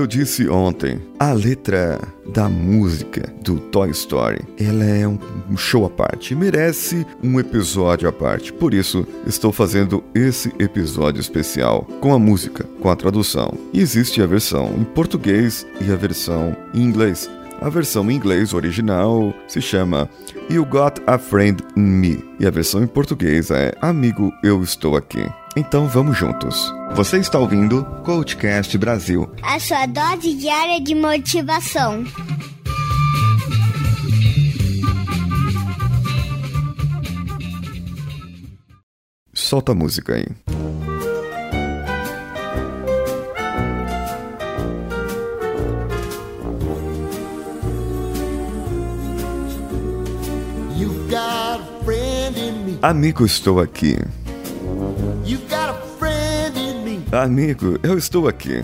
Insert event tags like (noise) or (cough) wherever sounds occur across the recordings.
eu disse ontem, a letra da música do Toy Story, ela é um show à parte, merece um episódio à parte. Por isso, estou fazendo esse episódio especial com a música, com a tradução. E existe a versão em português e a versão em inglês. A versão em inglês original se chama You Got a Friend in Me e a versão em português é Amigo, eu estou aqui. Então vamos juntos. Você está ouvindo Coachcast Brasil a sua dose diária de motivação. Solta a música aí. Amigo, estou aqui. Amigo, eu estou aqui.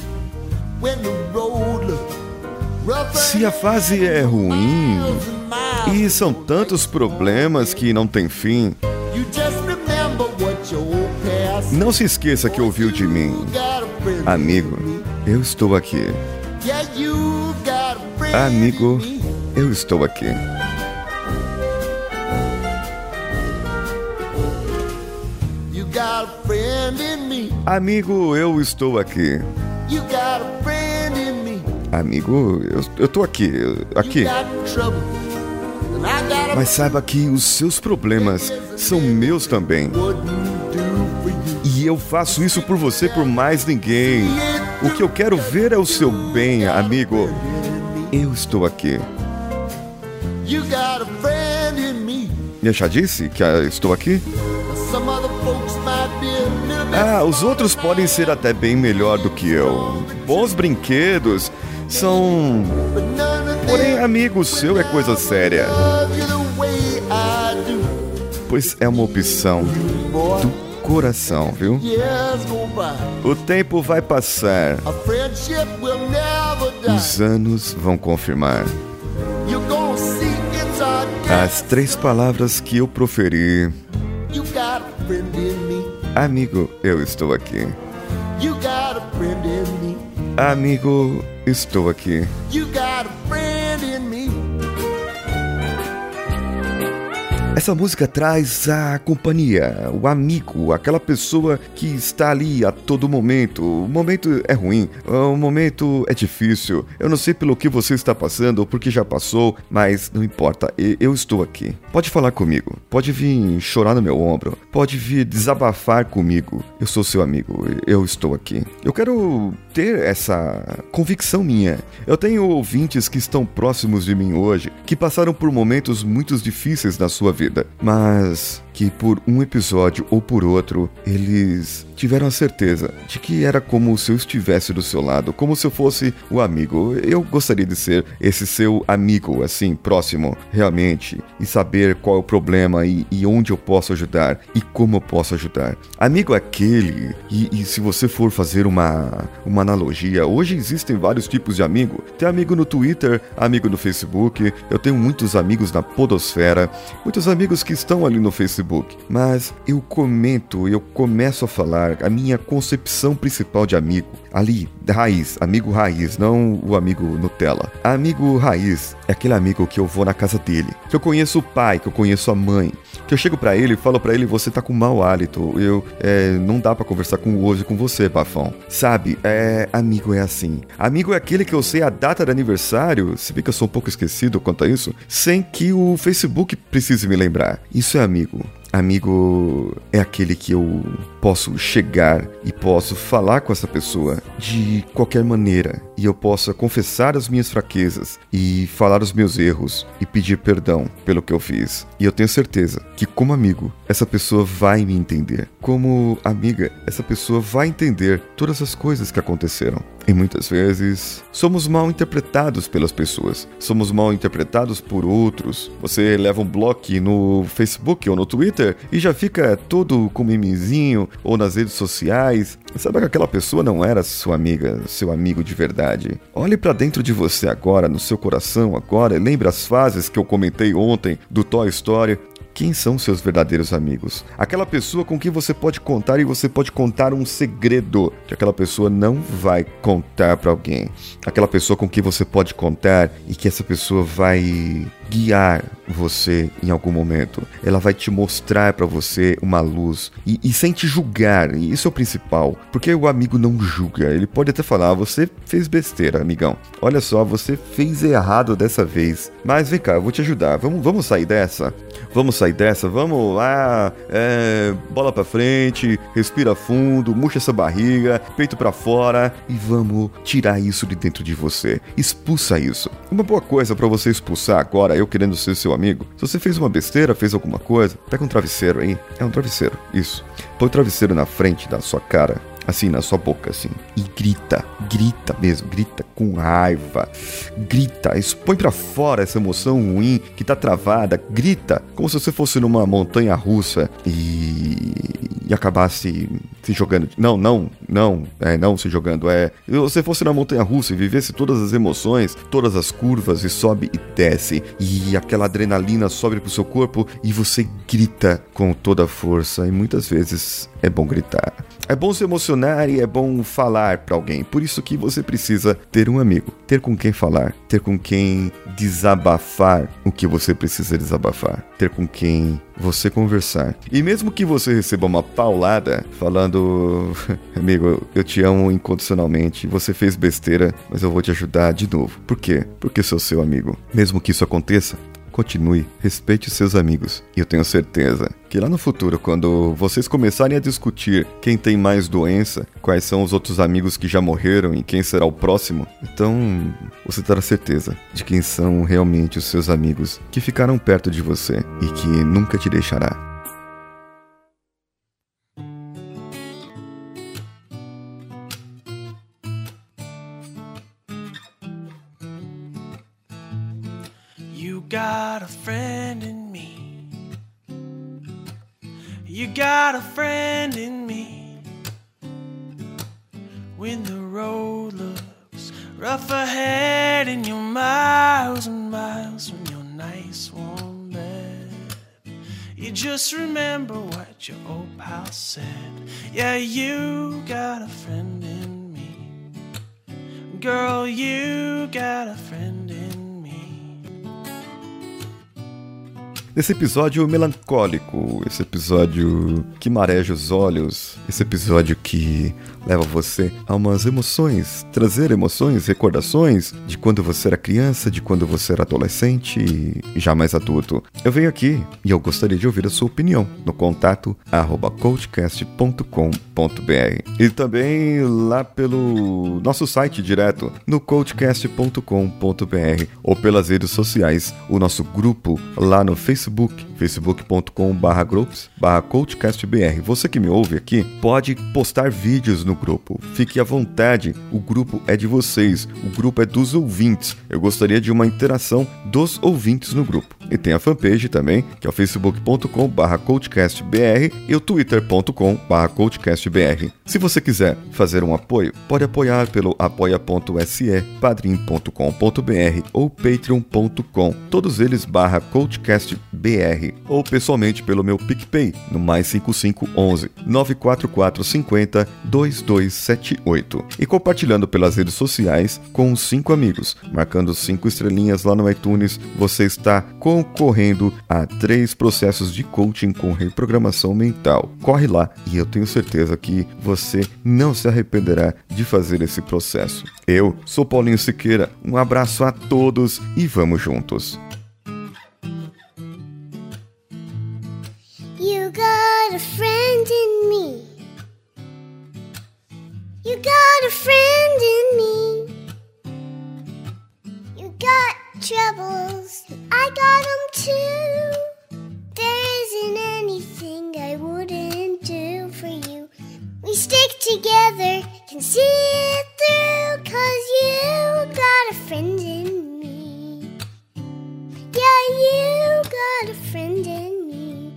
Se a fase é ruim e são tantos problemas que não tem fim, não se esqueça que ouviu de mim. Amigo, eu estou aqui. Amigo, eu estou aqui. Amigo, eu estou aqui. Amigo, eu, eu tô aqui, aqui. Mas saiba que os seus problemas são meus também. E eu faço isso por você por mais ninguém. O que eu quero ver é o seu bem, amigo. Eu estou aqui. Eu já disse que estou aqui? Ah, os outros podem ser até bem melhor do que eu. Bons brinquedos são. Porém, amigo seu é coisa séria. Pois é uma opção do coração, viu? O tempo vai passar. Os anos vão confirmar. As três palavras que eu proferi Amigo, eu estou aqui. Amigo, estou aqui. Essa música traz a companhia, o amigo, aquela pessoa que está ali a todo momento. O momento é ruim, o momento é difícil. Eu não sei pelo que você está passando ou porque já passou, mas não importa, eu estou aqui. Pode falar comigo, pode vir chorar no meu ombro, pode vir desabafar comigo. Eu sou seu amigo, eu estou aqui. Eu quero ter essa convicção minha. Eu tenho ouvintes que estão próximos de mim hoje, que passaram por momentos muito difíceis na sua vida vida, mas que por um episódio ou por outro eles tiveram a certeza de que era como se eu estivesse do seu lado, como se eu fosse o amigo. Eu gostaria de ser esse seu amigo, assim, próximo, realmente, e saber qual é o problema e, e onde eu posso ajudar e como eu posso ajudar. Amigo é aquele, e, e se você for fazer uma, uma analogia, hoje existem vários tipos de amigo. Tem amigo no Twitter, amigo no Facebook, eu tenho muitos amigos na Podosfera, muitos amigos que estão ali no Facebook, mas eu comento, eu começo a falar a minha concepção principal de amigo. Ali, raiz, amigo raiz, não o amigo Nutella. Amigo raiz é aquele amigo que eu vou na casa dele, que eu conheço o pai, que eu conheço a mãe, que eu chego para ele e falo para ele: você tá com mau hálito, eu é, não dá para conversar com hoje com você, bafão. Sabe, é, amigo é assim. Amigo é aquele que eu sei a data de aniversário, se bem que eu sou um pouco esquecido quanto a isso, sem que o Facebook precise me lembrar. Isso é amigo. Amigo é aquele que eu posso chegar e posso falar com essa pessoa de qualquer maneira e eu possa confessar as minhas fraquezas e falar os meus erros e pedir perdão pelo que eu fiz. E eu tenho certeza que, como amigo, essa pessoa vai me entender. Como amiga, essa pessoa vai entender todas as coisas que aconteceram. E muitas vezes somos mal interpretados pelas pessoas, somos mal interpretados por outros. Você leva um bloco no Facebook ou no Twitter e já fica todo com mimizinho ou nas redes sociais. Sabe que aquela pessoa não era sua amiga, seu amigo de verdade. Olhe para dentro de você agora, no seu coração agora, e lembre as fases que eu comentei ontem do Toy Story quem são seus verdadeiros amigos. Aquela pessoa com quem você pode contar e você pode contar um segredo que aquela pessoa não vai contar para alguém. Aquela pessoa com quem você pode contar e que essa pessoa vai guiar você em algum momento. Ela vai te mostrar para você uma luz e, e, sem te julgar. E isso é o principal. Porque o amigo não julga. Ele pode até falar: você fez besteira, amigão. Olha só, você fez errado dessa vez. Mas vem cá, eu vou te ajudar. Vamos, vamos sair dessa? Vamos sair dessa? Vamos lá, é, bola pra frente, respira fundo, murcha essa barriga, peito para fora e vamos tirar isso de dentro de você. Expulsa isso. Uma boa coisa para você expulsar agora, eu querendo ser seu amigo. Se você fez uma besteira, fez alguma coisa, pega um travesseiro aí. É um travesseiro, isso. Põe o travesseiro na frente da sua cara assim, na sua boca, assim. E grita, grita mesmo, grita com raiva. Grita, expõe para fora essa emoção ruim que tá travada. Grita, como se você fosse numa montanha russa e, e acabasse se jogando. Não, não, não, é, não se jogando. É, se você fosse na montanha russa e vivesse todas as emoções, todas as curvas e sobe e desce. E aquela adrenalina sobe pro seu corpo e você grita com toda a força. E muitas vezes é bom gritar. É bom se emocionar e é bom falar para alguém. Por isso que você precisa ter um amigo, ter com quem falar, ter com quem desabafar o que você precisa desabafar, ter com quem você conversar. E mesmo que você receba uma paulada falando, (laughs) amigo, eu te amo incondicionalmente, você fez besteira, mas eu vou te ajudar de novo. Por quê? Porque sou seu amigo. Mesmo que isso aconteça, continue, respeite seus amigos. E eu tenho certeza que lá no futuro, quando vocês começarem a discutir quem tem mais doença, quais são os outros amigos que já morreram e quem será o próximo, então você terá certeza de quem são realmente os seus amigos que ficaram perto de você e que nunca te deixará. Got a friend in me. You got a friend in me. When the road looks rough ahead and you're miles and miles from your nice warm bed, you just remember what your old pal said. Yeah, you got a friend in me. Girl, you got a friend in me. Esse episódio melancólico, esse episódio que mareja os olhos, esse episódio que leva você a umas emoções, trazer emoções, recordações de quando você era criança, de quando você era adolescente e já mais adulto. Eu venho aqui e eu gostaria de ouvir a sua opinião no contato coachcast.com.br e também lá pelo nosso site direto no coachcast.com.br ou pelas redes sociais, o nosso grupo lá no Facebook, facebook.com/groups/coachcastbr. Você que me ouve aqui pode postar vídeos no grupo. Fique à vontade, o grupo é de vocês, o grupo é dos ouvintes. Eu gostaria de uma interação dos ouvintes no grupo. E tem a fanpage também, que é o facebook.com/coachcastbr e o twitter.com/coachcastbr. Se você quiser fazer um apoio, pode apoiar pelo apoia.se, padrim.com.br ou patreon.com, todos eles barra coachcastbr, ou pessoalmente pelo meu PicPay, no mais 5511 94450 2278. E compartilhando pelas redes sociais com cinco amigos, marcando cinco estrelinhas lá no iTunes, você está concorrendo a três processos de coaching com reprogramação mental. Corre lá e eu tenho certeza que você não se arrependerá de fazer esse processo. Eu sou Paulinho Siqueira, um abraço a todos e vamos juntos. You got a friend in me. You got a friend together, can see it through, cause you got a friend in me. Yeah, you got a friend in me.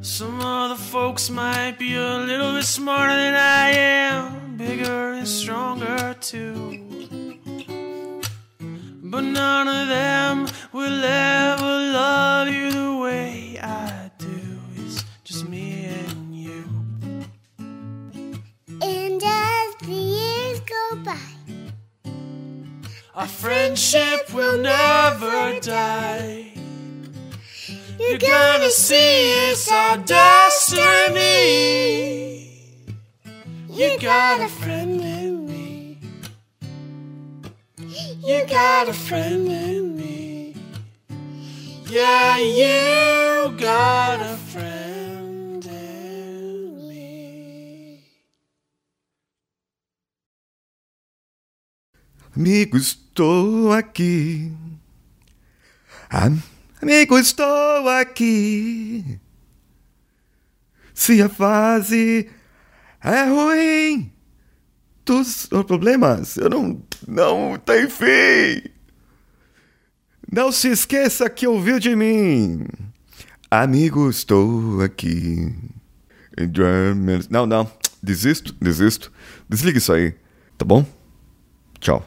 Some other folks might be a little bit smarter than I am, bigger and stronger too. But none of them will ever friendship will never die. You're gonna see it's our destiny. You got a friend in me. You got a friend in me. Yeah, you got a Amigo, estou aqui. Am- Amigo, estou aqui. Se a fase é ruim, dos problemas, eu não. Não tem fim. Não se esqueça que ouviu de mim. Amigo, estou aqui. Não, não. Desisto, desisto. Desliga isso aí, tá bom? Tchau.